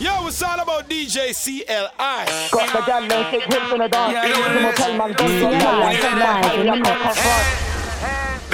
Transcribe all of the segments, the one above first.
Yo, it's all about DJ CLI. Got the gal and shake hips in the dance. Yeah, you know what it is. Tell man, don't talk Live, live in the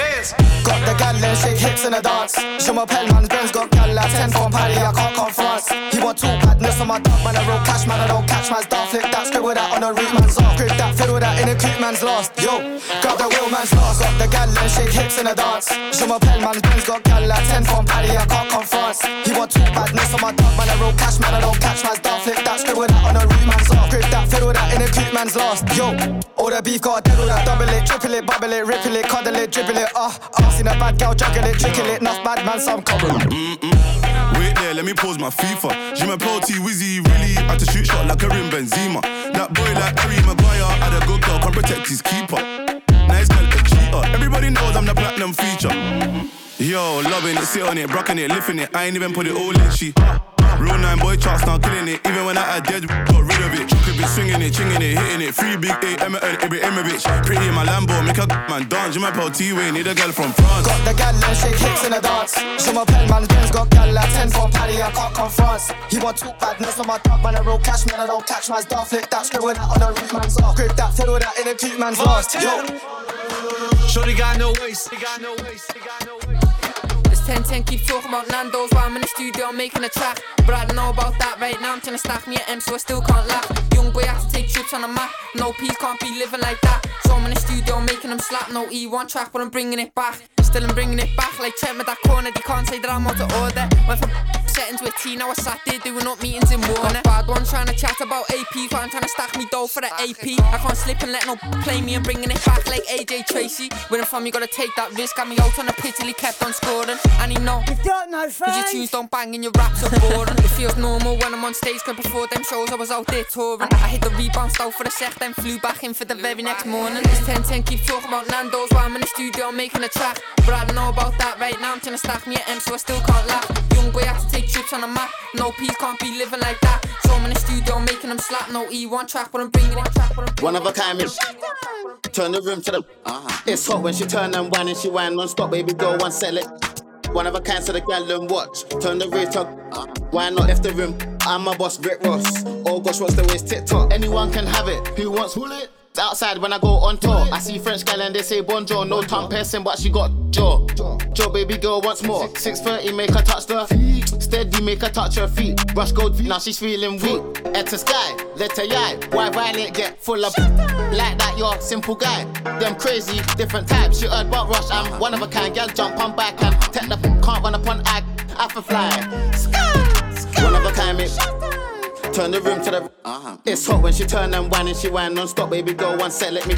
mix. Got the gal and shake hips in the dance. Je m'appelle man, Ben's got gal like 10 from Paddy, I can't come France. He want two badness on my dog, man, I roll cash, man, I don't catch man's dog. Flick that, scribble that on the root man's off. Grip that, fiddle that in the creep man's lost. Yo, grab the wheel man's lost. Got the gal and shake hips in the dance. Je m'appelle man, Ben's got gal like 10 from Paddy, I can't come France. He want two badness on my dog, man, I roll cash, man, I don't catch man's dog. Flick that, scribble that on the root man's off. Grip that, fiddle that in the creep man's lost. Yo, all the beef got dead, all that double it, triple it, bubble it, ripple it, cuddle it, dribble it, ah, uh, uh. Seen a bad girl juggle it, trickle it, enough bad man, some couple. Wait there, let me pause my FIFA. Jim and T Wizzy really had to shoot shot like a rim Benzema. That boy like Harry Maguire had a good girl, can protect his keeper. Nice girl, a cheater. Everybody knows I'm the platinum feature. Yo, loving it, sit on it, brocking it, lifting it. I ain't even put it all in. She real nine boy charts now killing it. Even when I had dead, got rid of it. Could be swinging it, chinging it, hitting it. Free big A, Emerton, Ibrahimovic. Pretty in my Lambo, make a man dance. Jim and T Way, need a girl from France. Got the gal and shake hips in the dance. Je m'appelle man, Ben's got gal like 10 from Paddy, I can't come France. He want two badness on my top, man, I roll cash, man, I don't catch man's dog. Flick that, scribble that on the roof man's off. Grip that, fiddle that in the creep man's lost. Yo. Shorty got no waist. He got no waist. He got no waist. It's 10 10, keep talking about Nando's while I'm in the studio making a track. But I don't know about that right now. I'm trying to stack me an M, so I still can't laugh. Young boy had to take trips on the map. No P can't be living like that. So I'm in the studio making them slap. No E1 track, but I'm bringing it back. Still I'm bringing it back like check me that corner. They can't say that I'm out of order. Went from settings with T, now I sat there doing up meetings in Warner. Bad one trying to chat about AP, but I'm trying to stack me dough for the AP. I can't slip and let no play me and bringing it back like AJ Tracey. Winning from you gotta take that risk. Got me out on the pitch till he kept on scoring. And he know. You've got no Cause your friends. tunes don't bang and your raps are boring. it feels normal when I'm on stage, cause before them shows I was out there touring. I hit the rebound style for the sec, then flew back in for the very next morning. It's 10 10, keep talking about Nando's while I'm in the studio making a track. But I don't know about that right now, I'm trying to stack me an M, so I still can't laugh. Young boy had to take trips on the map. No P can't be living like that. So I'm in the studio making them slap. No E1 track, but I'm bringing it track, but I'm bringing One of a kind, bitch. Turn the room to the. Uh-huh. It's hot when she turn and whine and she whine non-stop, baby girl, one select. One of a kind, so the gal and watch. Turn the rate up. Why not left the room? I'm my boss, Rick Ross. Oh gosh, what's the waist? TikTok. Anyone can have it. Who wants bullet? Outside when I go on tour, I see French gal and they say bonjour. No tongue piercing, but she got jaw. Jaw, baby girl, once more. 6:30, make her touch the feet. Steady, make her touch her feet. Brush gold, now she's feeling weak. Head to sky, let her yai. Why violate get full of like that? You're simple guy. Them crazy, different types. You heard about rush, I'm one of a kind. Gal jump on back and take the can't run upon ag. I for fly. One of a kind, mate. Turn the room to the. Uh-huh. It's hot when she turn and whine and she whine non-stop, baby girl. One set, let me.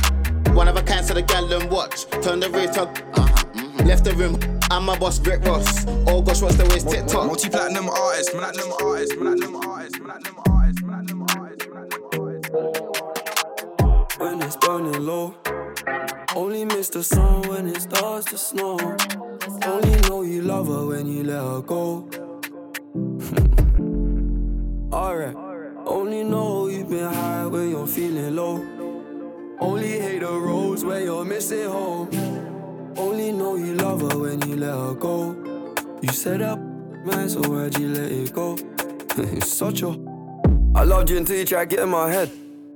One of a kind, so the gal and watch. Turn the rate up. Uh-huh. Left the room. I'm my boss, Rick Ross. Oh gosh, what's the waist? TikTok. Multi-platinum artist, platinum artist, platinum artist, platinum artist, platinum artist, platinum artist. when it's burning low. Only miss the sun when it starts to snow. Only know you love her when you let her go. Alright. Only know you've been high when you're feeling low. Only hate the roads when you're missing home. Only know you love her when you let her go. You set up, man, so why'd you let it go? it's such a. I loved you until you tried to get in my head.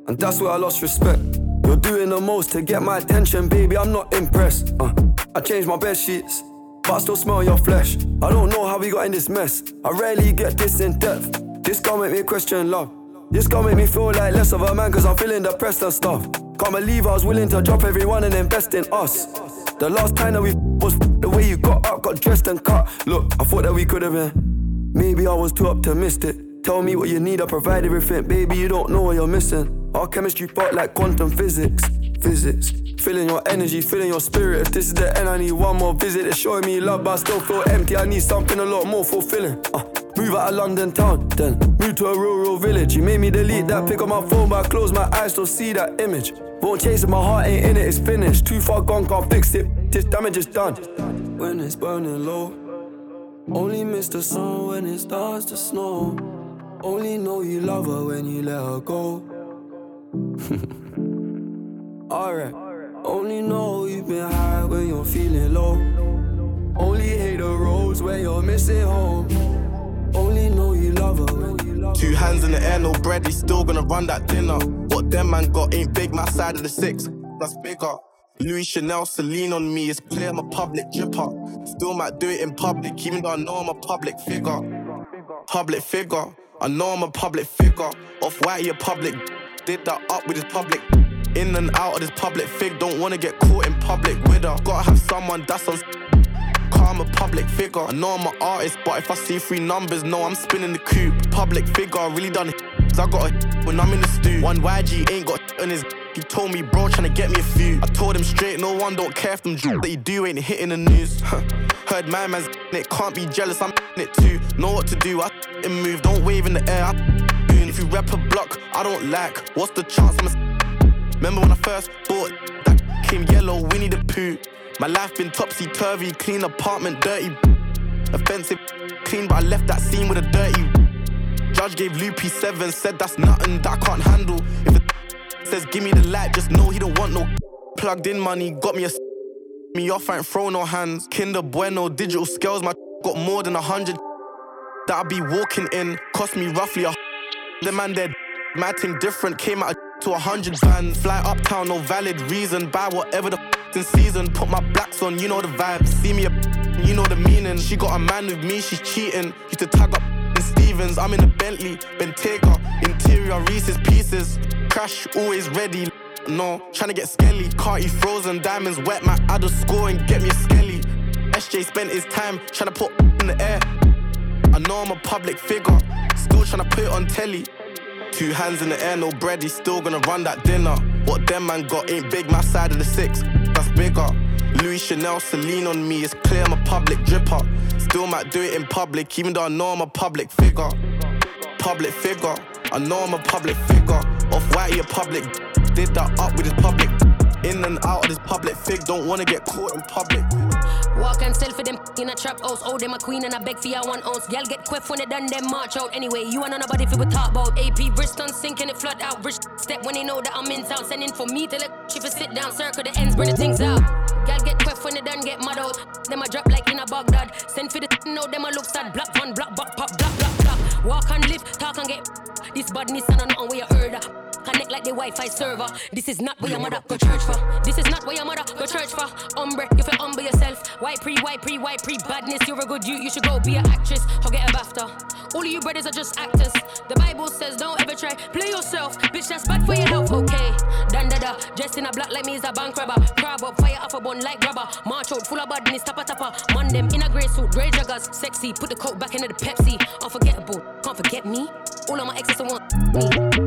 And that's where I lost respect. You're doing the most to get my attention, baby. I'm not impressed. Uh, I changed my bed sheets, but I still smell your flesh. I don't know how we got in this mess. I rarely get this in depth. This gon' make me question love. This gon' make me feel like less of a man, cause I'm feeling depressed and stuff. Can't believe I was willing to drop everyone and invest in us. The last time that we was the way you got up, got dressed and cut. Look, I thought that we could have been. Maybe I was too optimistic. Tell me what you need, I provide everything. Baby, you don't know what you're missing. Our chemistry fought like quantum physics. Physics. Feeling your energy, feeling your spirit. If this is the end, I need one more visit. It's showing me love, but I still feel empty. I need something a lot more fulfilling. Uh, move out of London town, then move to a rural village. You made me delete that pick on my phone, but I close my eyes, still see that image. Won't chase it, my heart ain't in it, it's finished. Too far gone, can't fix it. This damage is done. When it's burning low, only miss the sun when it starts to snow. Only know you love her when you let her go. Alright. Only know you've been high when you're feeling low. Only hate the roads when you're missing home. Only know you love her when you love Two hands in the air, no bread, we still gonna run that dinner. What them man got ain't big, my side of the six, that's bigger. Louis Chanel, Celine on me, it's clear I'm a public dripper. Still might do it in public, even though I know I'm a public figure. Public figure, I know I'm a public figure. Off white, you public. Did that up with his public. In and out of this public fig, don't wanna get caught in public with her. Gotta have someone that's on. I'm a public figure. I know I'm an artist, but if I see three numbers, no, I'm spinning the coupe. Public figure, I really done it. I got a when I'm in the stew. One YG ain't got on his. He told me, bro, trying to get me a few. I told him straight, no one don't care if them jokes that you do ain't hitting the news. Heard my man's it, can't be jealous, I'm it too. Know what to do, I and move, don't wave in the air. I if you rep a block, I don't like. What's the chance I'm a Remember when I first bought that came yellow, Winnie the Pooh. My life been topsy turvy, clean apartment, dirty. Offensive, clean, but I left that scene with a dirty. Judge gave Loopy seven, said that's nothing that I can't handle. If it says give me the light, just know he don't want no plugged in money. Got me a me off, I ain't throw no hands. Kinder Bueno, digital scales, my got more than a hundred that I be walking in. Cost me roughly a the man dead. My thing different, came out to a hundred bands. Fly uptown, no valid reason. Buy whatever the in season. Put my blacks on, you know the vibe. See me a you know the meaning. She got a man with me, she's cheating. Used to tag up in Stevens. I'm in a Bentley, Bentayga. Interior Reese's pieces. Crash always ready. No, trying to get skelly. Carty frozen, diamonds wet. My adder score and get me a skelly. SJ spent his time trying to put in the air. I know I'm a public figure, still tryna put it on telly. Two hands in the air, no bread, he's still gonna run that dinner. What them man got ain't big, my side of the six, that's bigger. Louis Chanel, Celine on me, it's clear I'm a public dripper. Still might do it in public, even though I know I'm a public figure. Public figure, I know I'm a public figure. Off white, a public. Did that up with his public. In and out of this public fig, don't wanna get caught in public. Walk and sell for them in a trap house. Oh, them a queen and I beg for ya one ounce. Girl get quiff when they done them march out. Anyway, you and nobody if we talk about AP Bristol sinking it flood out. Bridge step when they know that I'm in town. Sending for me to let if you sit down, circle the ends, bring the things out. Girl get quiff when they done get mad out. Them a drop like in a Baghdad. Send for the know them a look sad. Black one, black, black, pop, black, black, black. Walk and live, talk and get. This badness and know where you heard Connect like the Wi-Fi server. This is not where your mother go church for. This is not where your mother go church for. Umbre, you feel humble yourself. Why pre, why pre, why pre badness? You're a good you. You should go be an actress or get a BAFTA. All of you brothers are just actors. The Bible says don't ever try play yourself. Bitch, that's bad for your health. Okay, dun da. Dressed in a black like me is a bank robber. Crab up, fire off a bun like grabber. March out full of badness, tappa tappa. Man them in a grey suit, grey joggers, sexy. Put the coat back into the Pepsi. Unforgettable, can't forget me. All of my exes want me.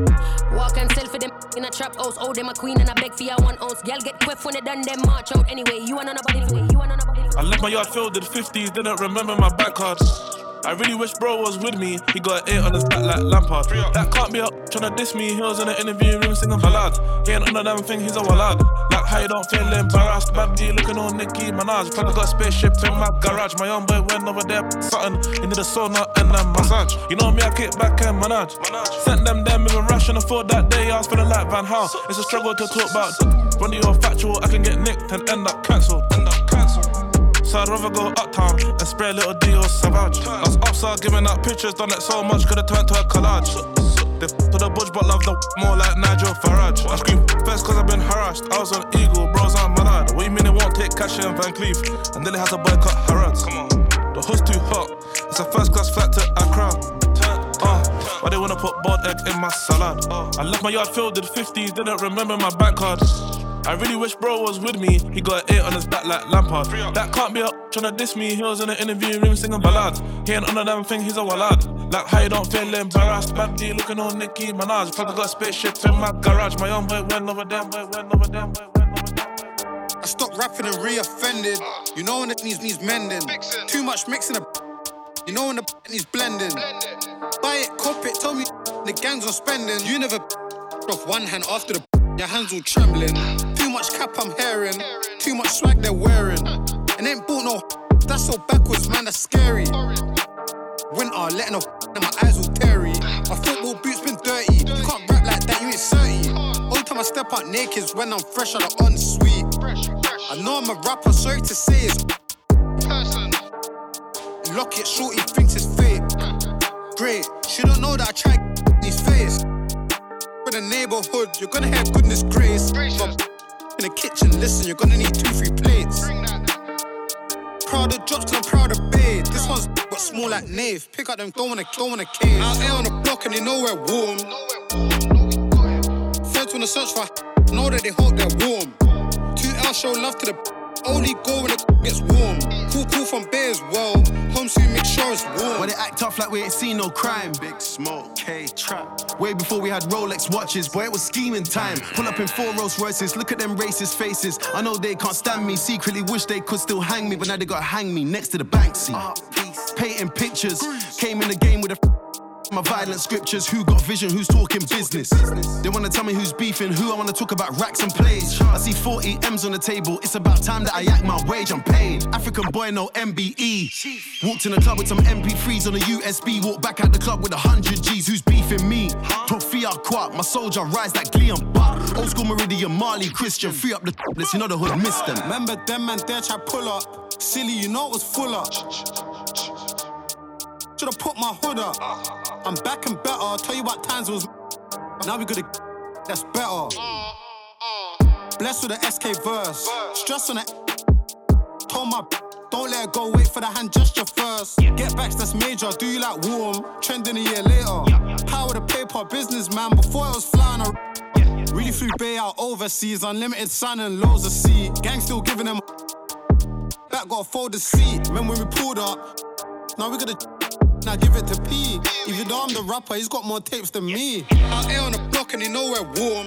Walk and sell for them in a trap house. Oh, them a queen and I beg for ya one ounce. Girl get quiff when they done them march out. Anyway, you and nobody. You and nobody. I left my yard filled in the 50s, didn't remember my back cards. I really wish bro was with me. He got an eight on his back like Lampard. That can't be up trying to diss me. He was in the interview room singing ballads. He ain't on the damn thing, he's a walad. Like how you don't feel embarrassed. Bad D looking on Nicki Minaj. Probably got a spaceship in my garage. My young boy went over there, something into the sauna and a massage. You know me, I kick back and manage. Sent them there moving rush and I thought that day I was feeling like Van Hal. It's a struggle to talk about. When you're factual, I can get nicked and end up cancelled. End up cancelled. So I'd rather go uptown and spray a little Dior Sauvage. I was upside giving out pictures, done it so much, could've turned to a collage. They to the budge, but love the more like Nigel Farage. I scream first cause I've been harassed. I was on Eagle, bros, I'm mad. What you mean it won't take cash in Van Cleef? And then it has a boycott Harrods. Come on. The hood's too hot. It's a first class flight to Accra. Uh, why they wanna put boiled egg in my salad? Uh, I left my yard filled in the 50s, didn't remember my bank card. I really wish bro was with me. He got an eight on his back like Lampard. That can't be up trying to diss me. He was in the interview room singing ballads. He ain't on the damn thing, he's a walad. Like how you don't feel embarrassed. Bad D looking on Nicki Minaj. Probably got a spaceship in my garage. My own boy went over them, boy went over them, boy went over them. I stopped rapping and re-offended. You know when it needs needs mending. Too much mixing a. You know when the needs blending. Buy it, cop it, tell me the gang's on spending. You never off one hand after the your hands all trembling. Too much cap I'm hearing, too much swag they're wearing. And ain't bought no, that's so backwards, man, that's scary. Winter, letting off, and my eyes all teary. My football boots been dirty, you can't rap like that, you ain't 30. Only time I step out naked is when I'm fresh out of unsweet. I know I'm a rapper, sorry to say it's person. Lock it, shorty thinks it's fake. Great, she don't know that I tried his face. For the neighborhood, you're gonna have goodness grace. From in the kitchen, listen, you're gonna need two, three plates. Proud of drops, I'm proud of bed. This one's but small like Nave. Pick up them, don't wanna, don't wanna cave. Out here on the block and they know we're warm. Friends wanna search for, know that they hope they're warm. Two L show love to the only go when it gets warm. Cool, cool from bears, well. Home soon, make sure it's warm. When they act tough like we ain't seen no crime. Big smoke, K trap. Way before we had Rolex watches, boy, it was scheming time. Pull up in four Rolls Royces, look at them racist faces. I know they can't stand me, secretly wish they could still hang me, but now they gotta hang me next to the Banksy. Painting pictures, came in the game with a my violent scriptures, who got vision, who's talking business? They wanna tell me who's beefing, who I wanna talk about racks and plays. I see 40 M's on the table, it's about time that I act my wage, I'm paid. African boy, no MBE. Walked in the club with some MP3s on a USB, walked back out the club with a hundred G's, who's beefing me? Talk fiat quat, my soldier rise like Gleon Buck. Old school Meridian, Marley, Christian, free up the let's you know the hood missed them. Remember them man there try pull up. Silly, you know it was full up. Should've put my hood up. I'm back and better. I'll tell you what times was. Now we gotta. That's better. Blessed with the SK verse. Stress on it. Told my. Don't let it go, wait for the hand gesture first. Get back, that's major. Do you like warm? Trending a year later. Power the paper, businessman. Before it was flying around. Really flew Bay out overseas, unlimited sun and loads of sea. Gang still giving them. Back got a the seat. Remember when we pulled up? Now we gotta. Now give it to P. Even though I'm the rapper, he's got more tapes than me. Out here on the block and they know we're warm.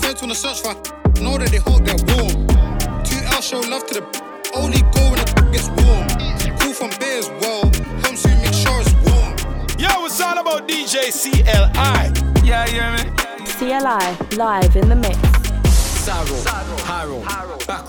Friends wanna search for, know that they hope they're warm. Two L show love to the only go when it gets warm. Cool from bears, well. Home soon, make sure it's warm. Yo, it's all about DJ CLI. Yeah, yeah, man. CLI live in the mix. Side high road, back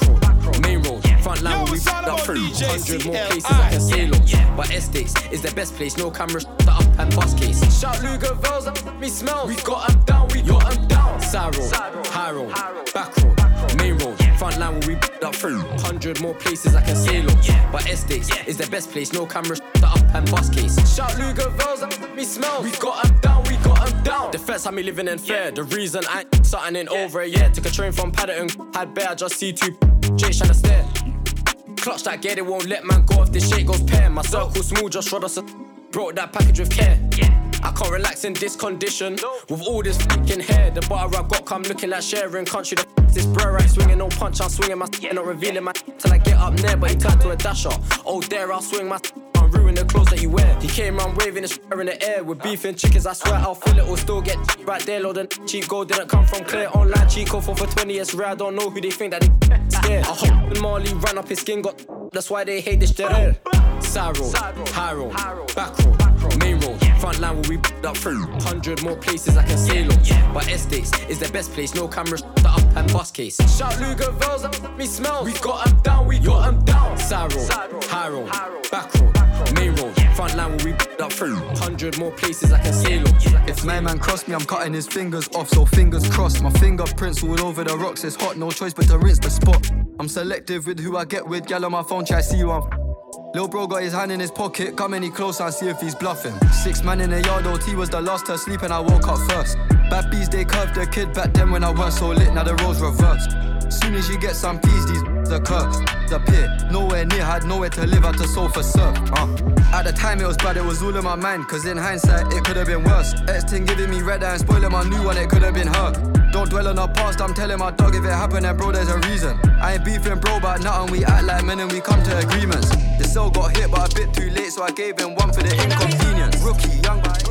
road, main road, front line we up through. Hundred more places I can sail on. But estates is the best place, no cameras, the up and bus case. Shout Luger Vels, up me smell. We got them down, we got them down. Side road, high road, back road, main road, front line where we up through. Hundred more places I can sail on. But estates is the best place, no cameras, the up and bus case. Shout Luger Vels, up me smell. We got them down, we got them down. Defense had me living in fear. The reason I ain't something in over a year. Took a train from Paddington, had bear, just see two Jay trying to stare. Clutch that get it won't let man go if this shit goes pair. My circle small, just rod us a broke that package with care. I can't relax in this condition with all this fucking hair. The bar I've got come looking like sharing country. The this bro right swinging no punch. I'm swinging my and not revealing my till I get up there, but he turned to a dasher. Oh there, I'll swing my. Ruin the clothes that you wear. He came around waving his in the air with beef and chickens. I swear I'll fill it or still get right there. Load and cheap gold didn't come from clear online. Chico for for 20 years rare. I don't know who they think that they scared. I hope Marley ran up his skin got. That's why they hate this shit. Oh. Side road, high road, back road, main road, front line where we up through. Hundred more places I can sail on. But estates is the best place, no cameras, the up and bus case. Shout Luger Vels, me smell. We got them down, we got them down. Side road, high road, back road, main road, front line where we up through. Hundred more places I can sail on. If my man cross me, I'm cutting his fingers off, so fingers crossed. My fingerprints all over the rocks, it's hot, no choice but to rinse the spot. I'm selective with who I get with, gal on my phone, try see you I'm. Lil bro got his hand in his pocket, come any closer and see if he's bluffing. Six man in the yard, OT was the last to sleep and I woke up first. Bad bees, they curved the kid back then when I weren't so lit, now the roles reversed. Soon as you get some peas, these the curse. The pit, nowhere near, had nowhere to live, had to sofa surf. Uh. At the time it was bad, it was all in my mind, cause in hindsight it could have been worse. X ting giving me red eye and spoiling my new one, it could have been her. Don't dwell on the past, I'm telling my dog if it happened, then bro, there's a reason. I ain't beefing, bro, but nothing, we act like men and we come to agreements. The cell got hit, but a bit too late, so I gave him one for the inconvenience. Rookie, young boy.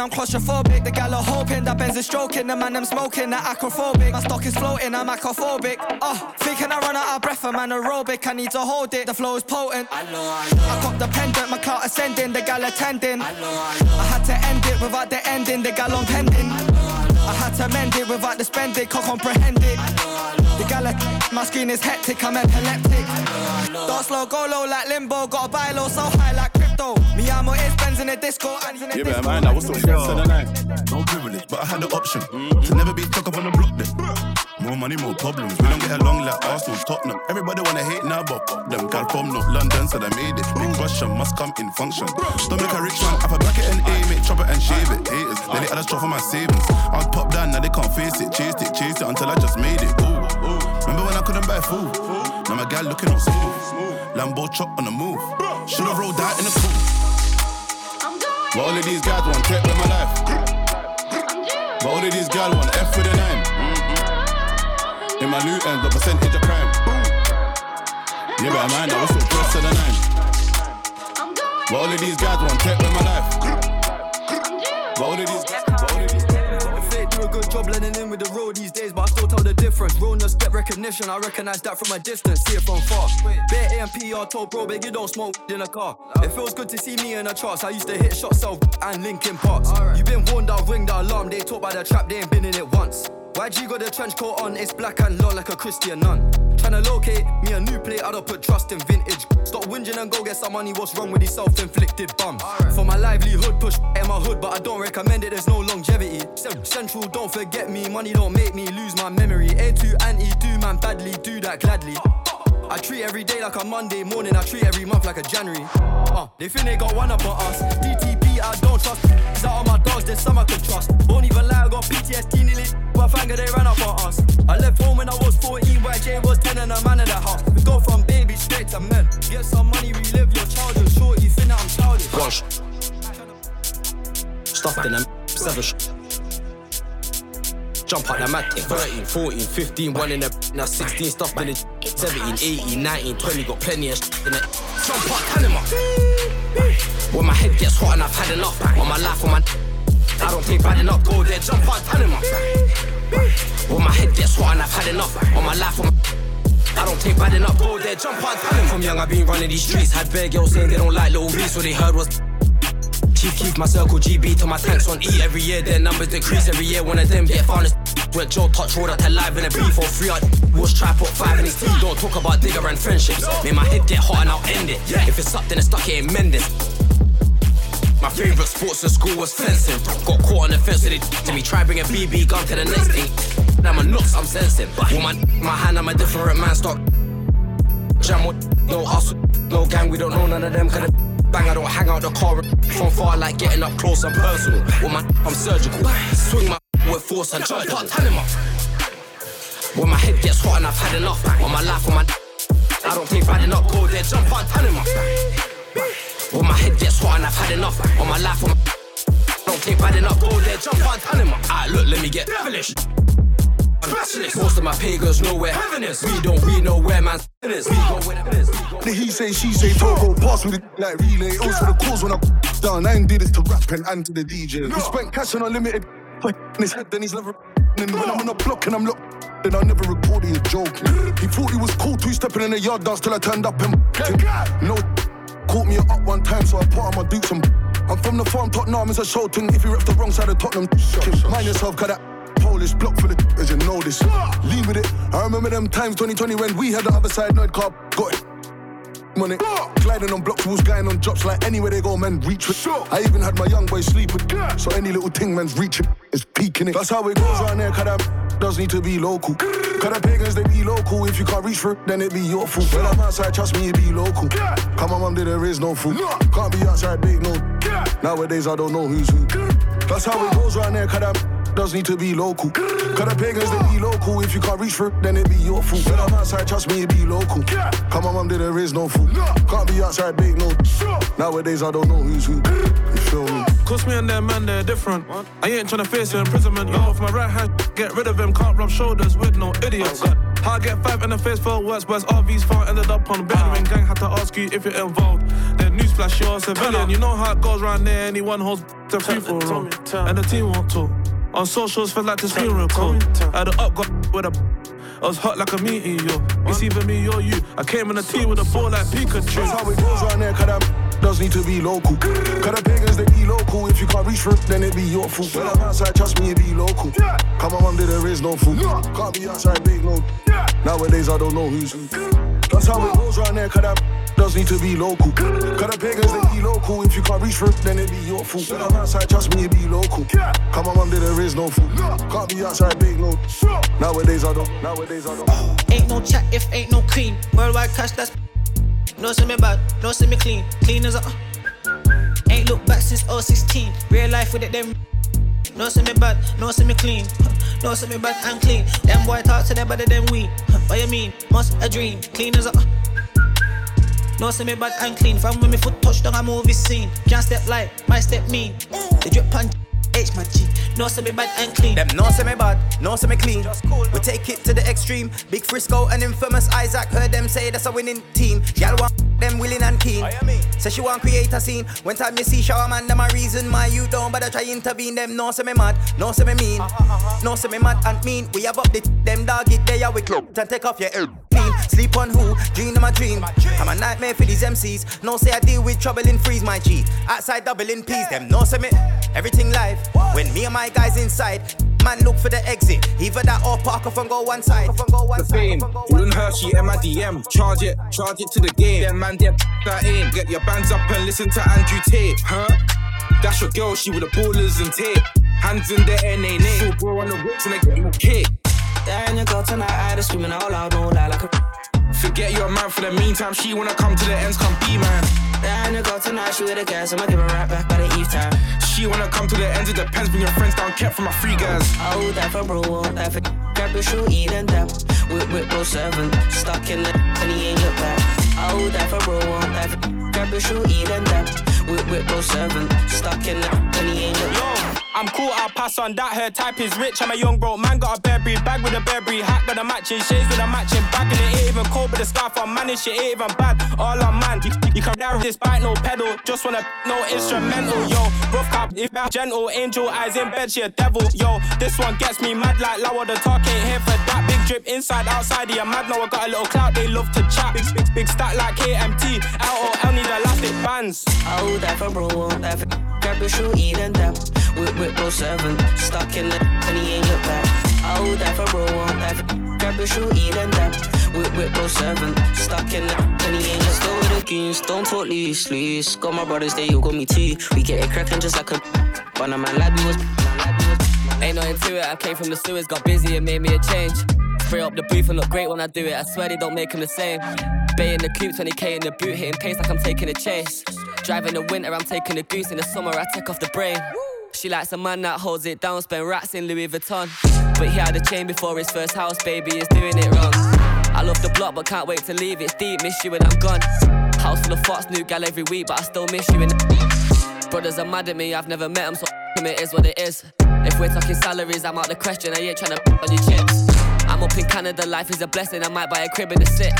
I'm claustrophobic. The gal are hoping that Benz is stroking, the man I'm smoking, that acrophobic. My stock is floating, I'm acrophobic. Oh, thinking I run out of breath, I'm anaerobic, I need to hold it, the flow is potent. I know, I know. I cop the pendant, my clout ascending, the gal attending. I know, I know. I had to end it without the ending, the gal on pending. I know. I had to mend it without the spending, can't comprehend it. I know, I know. The gal, my skin is hectic, I'm epileptic. I know, I know. Dance slow, go low like limbo, got a buy low so high like crypto. Mi amo is Benz in the disco, and in the Yeah, disco. but man, I was so stressed in the night. No privilege, but I had the option to never be stuck up on the block then. More money, more problems. We don't get along like Arsenal, Tottenham. Everybody wanna hate now, but fuck them. Gal from North London said I made it. Big Russian must come in function. Don't make a rich man, have a bracket and aim it, chop it and shave it. Haters, let it add a straw for my savings. I'll pop down, now they can't face it. Chased it, chased it until I just made it. Ooh, ooh. Remember when I couldn't buy food? Now my gal looking all smooth. Lambo chop on the move. Should've rolled out in the coupe. But all of these guys want tech with my life. But all of these guys want F with a nine. In my new end, the percentage of crime. Yeah, but man, I was so pressed to the nine. But all of these guys want tech with my life. But all of these guys, do a good job blending in with the road these days, but I still tell the difference. Realness get recognition, I recognize that from a distance, see it from far. Bare ANPR told bro, big you don't smoke in a car. It feels good to see me in the charts. I used to hit shots self and Linkin Parks. You been warned, I'll ring the alarm. They talk by the trap, they ain't been in it once. YG got the trench coat on, it's black and low like a Christian nun. Tryna locate me a new plate, I don't put trust in vintage. Stop whinging and go get some money, what's wrong with these self-inflicted bums? For my livelihood, push in my hood, but I don't recommend it, there's no longevity. Cen- Central, don't forget me, money don't make me lose my memory. A2 anti, do man badly, do that gladly. I treat every day like a Monday morning, I treat every month like a January. Uh, they think they got one up on us. DTP, I don't trust. Is out on my dogs, there's some I can trust. Won't even lie, I got PTSD nearly. But finger they ran up on us. I left home when I was 14, YJ was baby straight to men. Get some money, relive your childhood. Short, you think that I'm childish. One sh- Stuffed in a seven Jump out the matic 13, 14, 15, one in the now 16 stuffed in the 17, 18, 19, 20, got plenty of sh- in it. Jump out Panama. When my head gets hot and I've had enough. On my life, on my I don't take bad enough, go there, jump out Panama. When my head gets hot and I've had enough. On my life, on my I don't take bad enough, go there, jump out Panama. From young, I've been running these streets. Had bare girls saying they don't like little Reese. What they heard was Chief keep my circle GB till my tanks on E every year. Their numbers decrease every year. One of them get found as went Joe touch road out live in a beef or free I Was try put five in his team. Don't talk about digger and friendships. Make my head get hot and I'll end it. If it's up, then it's stuck, it ain't mending. My favorite sports in school was fencing. Got caught on the fence, so they to me. Try bring a BB gun to the next thing. Now my nuts, I'm sensing. With my, my hand, I'm a different man. Stop jam with no hustle, no gang. We don't know none of them. The bang, I don't hang out the car from far, like getting up close and personal. With my, I'm surgical. Swing my with force and turn him up. When my head gets hot and I've had enough. On my life, on my I don't take bad enough. Go there, jump out, turn him up. When my head gets hot and I've had enough. On my life, on my don't take bad enough. Go there, jump turn him up. Look, let me get devilish. Specialist. Most of my pagans know where heaven is. We don't we know where man's is. We go where the is. The he say, she say, Togo, pass me the like relay. Also the cause when I down. I ain't did this to rap and, and to the DJ. We spent cash on unlimited. In his head, then he's never. And when I'm on the block and I'm locked, then I never record he joke. He thought he was cool, two stepping in the yard dance till I turned up and no. Caught me up one time, so I put on my dukes and I'm from the farm, Tottenham, it's a show thing. If you rep the wrong side of Tottenham, mind yourself, cause that Polish block full of as you know this. Leave with it. I remember them times 2020 when we had the other side, Nerd Car, got it. Money, gliding on blocks, was going on drops like anywhere they go, man, reach with. I even had my young boy sleep with. So any little thing, man's reaching, is peaking it. That's how it goes around there, cause that does need to be local. Cause the pagans, they be local. If you can't reach for it, then it be your fault. When I'm outside, trust me, it be local. Come on, mum, there is no food. Can't be outside, big no. Nowadays, I don't know who's who. That's how it goes right there, cause that does need to be local. Cause the pagans, they be local. If you can't reach for it, then it be your fault. When I'm outside, trust me, it be local. Come on, mum, there is no fool. Can't be outside, big no. Nowadays, I don't know who's who. Cause me and them man, they're different. I ain't tryna face your imprisonment. Yo, off my right hand, get rid of him. Can't rub shoulders with no idiots. How I get five in the face for worse, whereas RV's far ended up on Bedouin gang. Had to ask you if you're involved. Then newsflash, you're a civilian. You know how it goes round there. Anyone holds to free for a And the team won't talk. On socials, felt like this funeral call. Had the up, got with a. I was hot like a meteor. It's either me or you. I came in the team with a ball like Pikachu. That's how it goes round there, cause that does need to be local. Cause the pagans, they be local. If you can't reach for it, then it be your fault. When I'm outside, trust me, it be local. Come on, mum, there is no fool. Can't be outside, big no. Nowadays, I don't know who's who. That's how it goes round there, cause that does need to be local. Cause the pagans, they be local. If you can't reach for it, then it be your fault. When I'm outside, trust me, it be local. Come on, mum, there is no fool. Can't be outside, big no. Nowadays, I don't. Nowadays, I don't. Ain't no chat if ain't no clean. Worldwide cash, that's. No see me bad, no see me clean. Clean as a. Uh. Ain't look back since 016. Real life with it, them. No see me bad, no see me clean. No see me bad and clean. Them boy talk to them better than we. What you mean? Must a dream. Clean as a. Uh. No see me bad and clean. From when me foot touch down a movie scene. Can't step light, my step mean. The drip punch. H my G, no see me bad and clean. Them no say me bad, no say me clean. we take it to the extreme. Big Frisco and infamous Isaac heard them say that's a winning team. Y'all want them willing and keen. Say she want create a scene. When time you see shower man, them a reason my you don't bother try intervene. Them no say me mad, no say me mean, uh-huh, uh-huh. no say me mad and mean. We have up the them dog it there we cloak and take off your ear. Clean, sleep on who? Dream of my dream. I'm a nightmare for these MCs. No say I deal with trouble and freeze my G. Outside doubling peas, them no say me everything live. When me and my guys inside, man look for the exit. Either that or park off and go one side. The fame, Ulun Hershey, and my DM. Charge it, charge it to the game. Then man, them that aim. Get your bands up and listen to Andrew Tate, huh? That's your girl, she with the ballers and tape. Hands in the air, nay, nay. Still bro on the whips and they get you kick. There you go tonight, I just screaming all out, no lie like a. Forget your man for the meantime, she wanna come to the ends, come be man. There you go tonight, she with a gas, I'ma give her right back by the eve time. She wanna come to the ends, it depends, bring your friends down, kept for my free guys. Oh, that for bro, oh, that for grab your shoe, eat and dap. Whip, whip, bro, seven, stuck in the and he ain't look back. Oh, that for bro, oh, that for grab your shoe, eat and dap. Whip, whip, bro, seven, stuck in the and he ain't look back. I'm cool, I'll pass on that. Her type is rich. I'm a young broke man, got a Burberry bag with a Burberry hat, got a matching shades with a matching bag, and it ain't even cold, but the scarf I'm manning shit ain't even bad. All I'm man, you, you can narrow this bike, no pedal, just wanna no instrumental, yo. Rough cap, if that gentle, angel eyes in bed, she a devil, yo. This one gets me mad like Lower, the talk ain't here for that. Big drip inside, outside, yeah, mad. Now I got a little clout, they love to chat. Big, big, big stack like KMT, LOL need elastic bands. Oh, that for bro, that for grab your shoe, eat and. Whip, whip, bro, seven, stuck in the and he ain't look back. Oh, that for bro, that for grab your shoe, eat and dap. Whip, whip, bro, seven, stuck in the and he ain't look Still with the goons, don't talk loose, loose. Got my brothers there, you got me too. We get it cracking just like a. But a man like me was. Ain't no into it, I came from the sewers, got busy and made me a change. Spray up the booth and look great when I do it, I swear they don't make them the same. Bay in the coupe, 20k in the boot, hitting pace like I'm taking a chase. Driving the winter, I'm taking a goose, in the summer, I take off the brain. She likes a man that holds it down, spend rats in Louis Vuitton. But he had a chain before his first house, baby is doing it wrong. I love the block, but can't wait to leave. It's deep, miss you when I'm gone. House full of fox, new gal every week, but I still miss you. In Brothers are mad at me, I've never met them, so it is what it is. If we're talking salaries, I'm out the question. I ain't trying to on your chips. I'm up in Canada, life is a blessing. I might buy a crib in the six.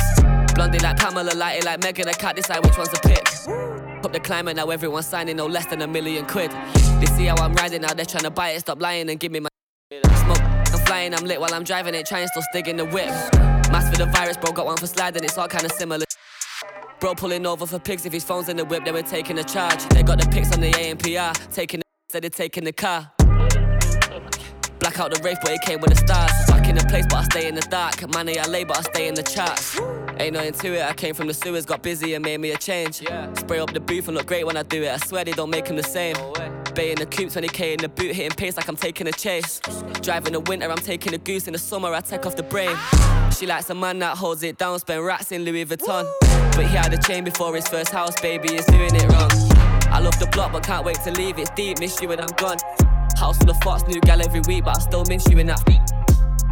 Blondie like Pamela, lighty like Megan. I can't decide which one's to pick. Up the climate, now everyone's signing no less than a million quid. They see how I'm riding now, they're trying to buy it. Stop lying and give me my smoke. I'm flying, I'm lit while I'm driving it, trying to still stick in the whip. Mask for the virus, bro, got one for sliding, it's all kinda similar. Bro pulling over for pigs if his phone's in the whip, they were taking a charge. They got the pics on the ANPR, taking the they're taking the car. Black out the rave, but it came with the stars. Stuck in the place, but I stay in the dark. Money I lay, but I stay in the charts. Ain't nothing to it, I came from the sewers, got busy and made me a change. Spray up the booth and look great when I do it. I swear they don't make them the same. Bay in the coupe, 20k in the boot, hitting pace like I'm taking a chase. Driving in the winter, I'm taking a goose. In the summer, I take off the brain. She likes a man that holds it down, spend rats in Louis Vuitton. But he had a chain before his first house, baby is doing it wrong. I love the block, but can't wait to leave. It's deep, miss you when I'm gone. House full of fucks, new gal every week, but I still miss you in that.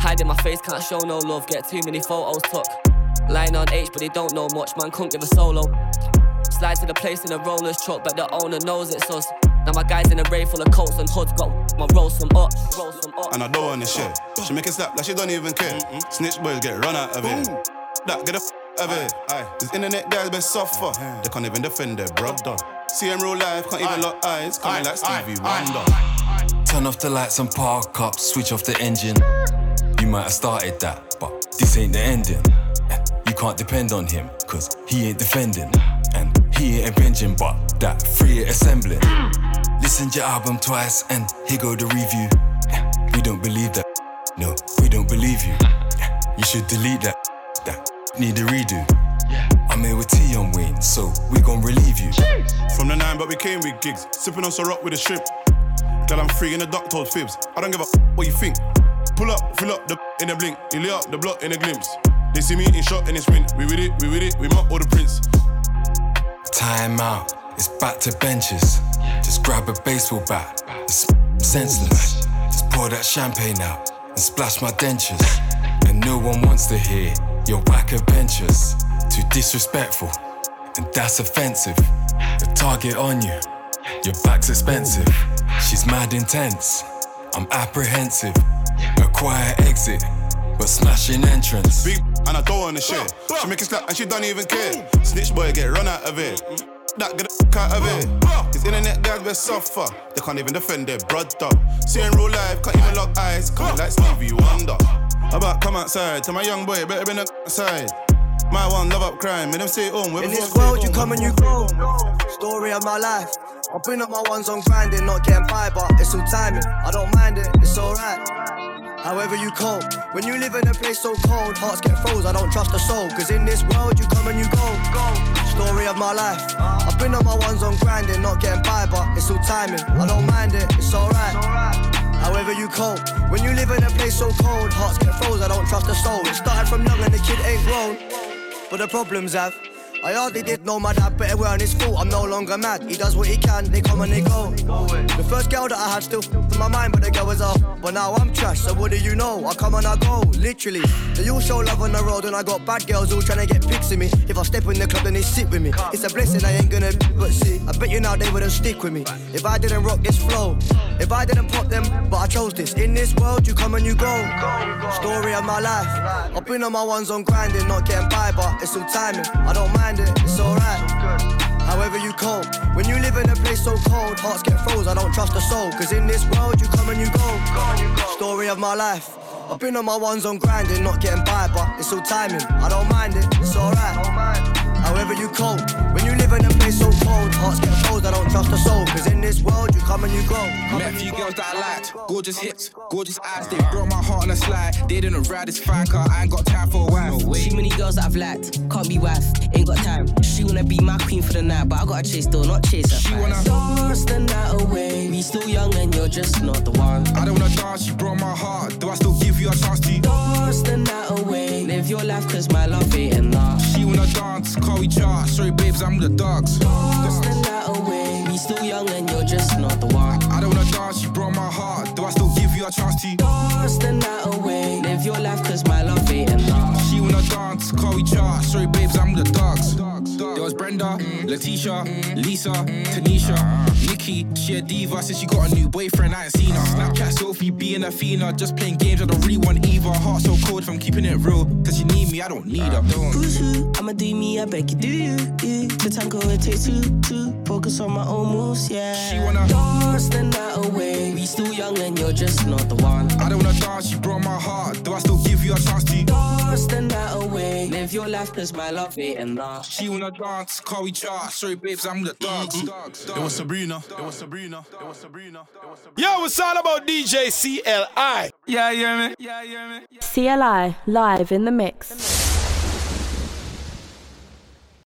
Hiding my face, can't show no love, get too many photos took. Lying on H, but they don't know much, man, couldn't give a solo. Slide to the place in a roller's truck, but the owner knows it's us. Now my guys in a rave full of coats and hoods, got my rolls from up, rolls from up. And I don't wanna share. She make it slap like she don't even care. Snitch boys get run out of it. That get a f of it. Aye. These internet guys been suffer. Mm-hmm. They can't even defend their brother. See him real life, can't even lock eyes. Coming like Stevie Wonder. Turn off the lights and park up, switch off the engine. You might have started that, but this ain't the ending. You can't depend on him, cause he ain't defending. And he ain't impinging, but that free it assembling. Listen to your album twice, and here go the review. We don't believe that. No, we don't believe you. You should delete that. That need a redo. I'm here with T on Wayne, so we gon' relieve you. From the nine, but we came with gigs. Sipping on some rock with a shrimp. Girl, I'm free in the duck told fibs. I don't give a f- what you think. Pull up, fill up the in the blink. You lay up the block in a glimpse. They see me in shot and it's win. We with it, we with it, we mock all the prince. Time out, it's back to benches. Just grab a baseball bat, it's senseless. Just pour that champagne out and splash my dentures. And no one wants to hear your whack adventures. Too disrespectful, and that's offensive. The target on you, your back's expensive. She's mad intense, I'm apprehensive. A quiet exit, but smashing entrance. Big and I don't wanna share. She make it slap and she don't even care. Snitch boy get run out of it. That get the f out of it. These internet guys best suffer. They can't even defend their brother. See in real life, can't even lock eyes. Coming like Stevie Wonder. About come outside, tell my young boy, better been outside. My one love up crime, make them stay home. In this world, you come and you go. Story of my life. I've been up my ones on grinding, not getting by, but it's all timing. I don't mind it, it's alright. However you cope, when you live in a place so cold, hearts get froze. I don't trust a soul, cause in this world you come and you go. Story of my life. I've been on my ones on grinding, not getting by, but it's all timing. I don't mind it, it's alright. However you cope, when you live in a place so cold, hearts get froze. I don't trust a soul. It started from young and the kid ain't grown. But the problems have. I hardly did know my dad better wear on his fault. I'm no longer mad. He does what he can, they come and they go. The first girl that I had still in my mind, but the girl was off. But now I'm trash, so what do you know? I come and I go, literally. They all show love on the road, and I got bad girls all trying to get pics of me. If I step in the club, then they sit with me. It's a blessing, I ain't gonna, but see, I bet you now they wouldn't stick with me. If I didn't rock this flow, if I didn't pop them, but I chose this. In this world, you come and you go. Story of my life. I've been on my ones on grinding, not getting by, but it's all timing. I don't mind it, it's alright. However you cope, when you live in a place so cold, hearts get froze. I don't trust a soul, cause in this world you come and you go. Story of my life. I've been on my ones on grinding, not getting by, but it's all timing. I don't mind it, it's alright. However you cope, when you live in a place so cold, hearts get froze. I don't trust a soul, cause in this world you come and you go. Met a few girls that I liked, gorgeous hips, gorgeous eyes. They broke my heart on a slide. They didn't ride this fine car. I ain't got time for a wife. Too many girls that I've liked, can't be wife, ain't got time. She wanna be my queen for the night, but I gotta chase though, not chase her. She wanna dance the night away. We still young and you're just not the one. I don't wanna dance, you broke my heart. Do I still give you a chance to dance the night away? Live your life, cause my love ain't enough. Wanna dance, call each other. Sorry, babes, I'm the dogs. Dance the that away. We still young and you're just not the one. I don't wanna dance, you broke my heart. Do I still give you a chance to dance the night away? Live your life, cause my love ain't enough. She wanna dance, call each other. Sorry, babes, I'm the dogs. There was Brenda, Letitia, Lisa, Tanisha, Nikki. She a diva since she got a new boyfriend. I ain't seen her. Snapchat Sophie being a Fina, just playing games. I don't really want either. Heart so cold if I'm keeping it real. Cause you need me, I don't need her. Who's who? I'ma do me, I beg you, do you? you. The tango it takes two, two. Focus on my own moves, yeah. She wanna dance the night away. We still young and you're just not the one. I don't wanna dance, you broke my heart. Do I still give you a chance to dance the night away? Live your life, cause my love ain't enough. She wanna dance, call each other. Sorry, babes, I'm the dogs. Mm-hmm. It was Sabrina. It was Sabrina. It was Sabrina. Yo, it's all about DJ CLI. Yeah, yeah, man. Yeah, yeah, man. CLI live in the mix.